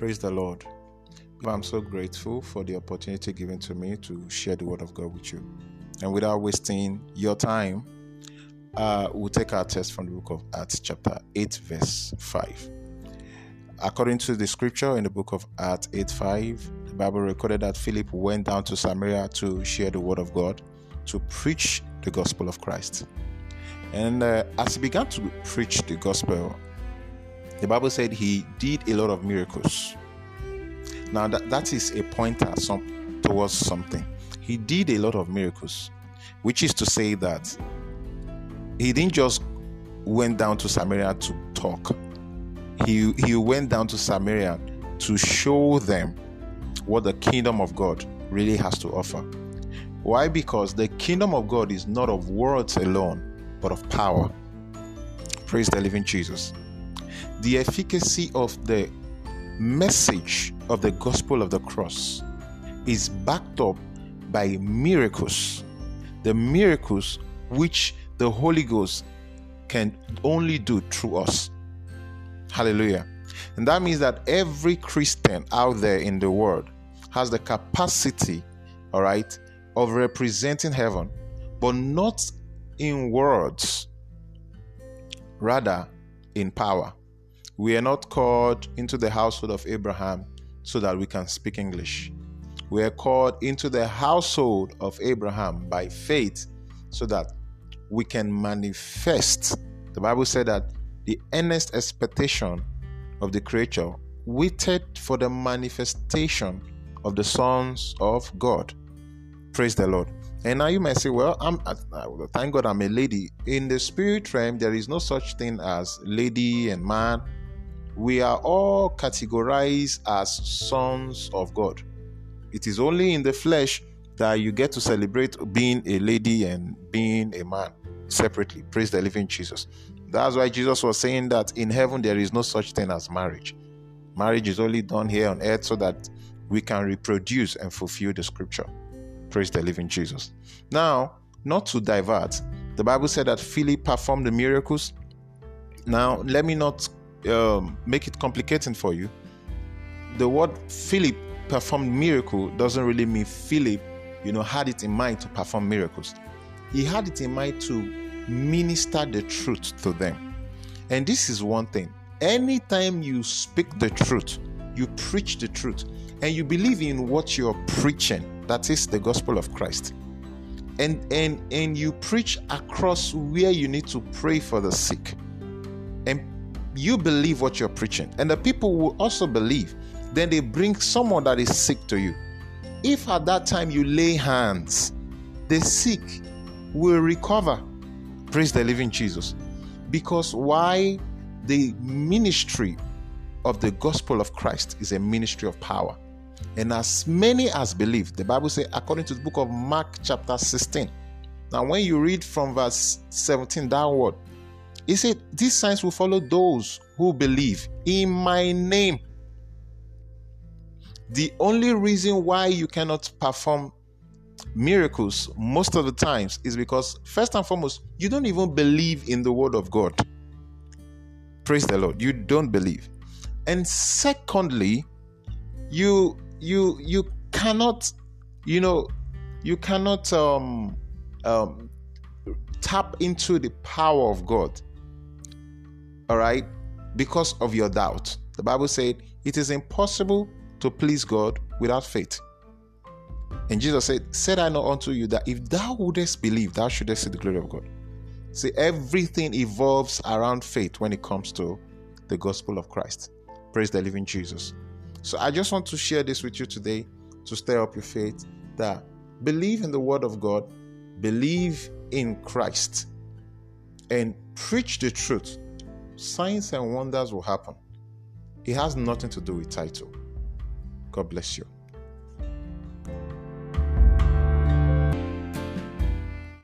Praise the Lord. I'm so grateful for the opportunity given to me to share the Word of God with you. And without wasting your time, uh, we'll take our text from the book of Acts, chapter 8, verse 5. According to the scripture in the book of Acts 8 5, the Bible recorded that Philip went down to Samaria to share the Word of God, to preach the gospel of Christ. And uh, as he began to preach the gospel, the Bible said he did a lot of miracles. Now that, that is a pointer some, towards something. He did a lot of miracles, which is to say that he didn't just went down to Samaria to talk. He he went down to Samaria to show them what the kingdom of God really has to offer. Why? Because the kingdom of God is not of words alone, but of power. Praise the living Jesus the efficacy of the message of the gospel of the cross is backed up by miracles. The miracles which the Holy Ghost can only do through us. Hallelujah. And that means that every Christian out there in the world has the capacity, all right, of representing heaven, but not in words, rather in power. We are not called into the household of Abraham so that we can speak English. We are called into the household of Abraham by faith so that we can manifest. The Bible said that the earnest expectation of the creature waited for the manifestation of the sons of God. Praise the Lord. And now you may say, well, I'm thank God I'm a lady. In the spirit realm, there is no such thing as lady and man we are all categorized as sons of God. It is only in the flesh that you get to celebrate being a lady and being a man separately. Praise the living Jesus. That's why Jesus was saying that in heaven there is no such thing as marriage. Marriage is only done here on earth so that we can reproduce and fulfill the scripture. Praise the living Jesus. Now, not to divert, the Bible said that Philip performed the miracles. Now, let me not um, make it complicating for you, the word Philip performed miracle doesn't really mean Philip, you know, had it in mind to perform miracles. He had it in mind to minister the truth to them. And this is one thing. Anytime you speak the truth, you preach the truth, and you believe in what you're preaching, that is the gospel of Christ. And and and you preach across where you need to pray for the sick. You believe what you're preaching, and the people will also believe, then they bring someone that is sick to you. If at that time you lay hands, the sick will recover. Praise the living Jesus. Because why the ministry of the gospel of Christ is a ministry of power. And as many as believe, the Bible says, according to the book of Mark, chapter 16. Now, when you read from verse 17 downward, he said, These signs will follow those who believe in my name. The only reason why you cannot perform miracles most of the times is because, first and foremost, you don't even believe in the word of God. Praise the Lord. You don't believe. And secondly, you you you cannot, you know, you cannot um, um, tap into the power of God all right, because of your doubt. The Bible said it is impossible to please God without faith. And Jesus said, Said I not unto you that if thou wouldest believe, thou shouldest see the glory of God. See, everything evolves around faith when it comes to the gospel of Christ. Praise the living Jesus. So I just want to share this with you today to stir up your faith that believe in the word of God, believe in Christ, and preach the truth signs and wonders will happen. It has nothing to do with title. God bless you.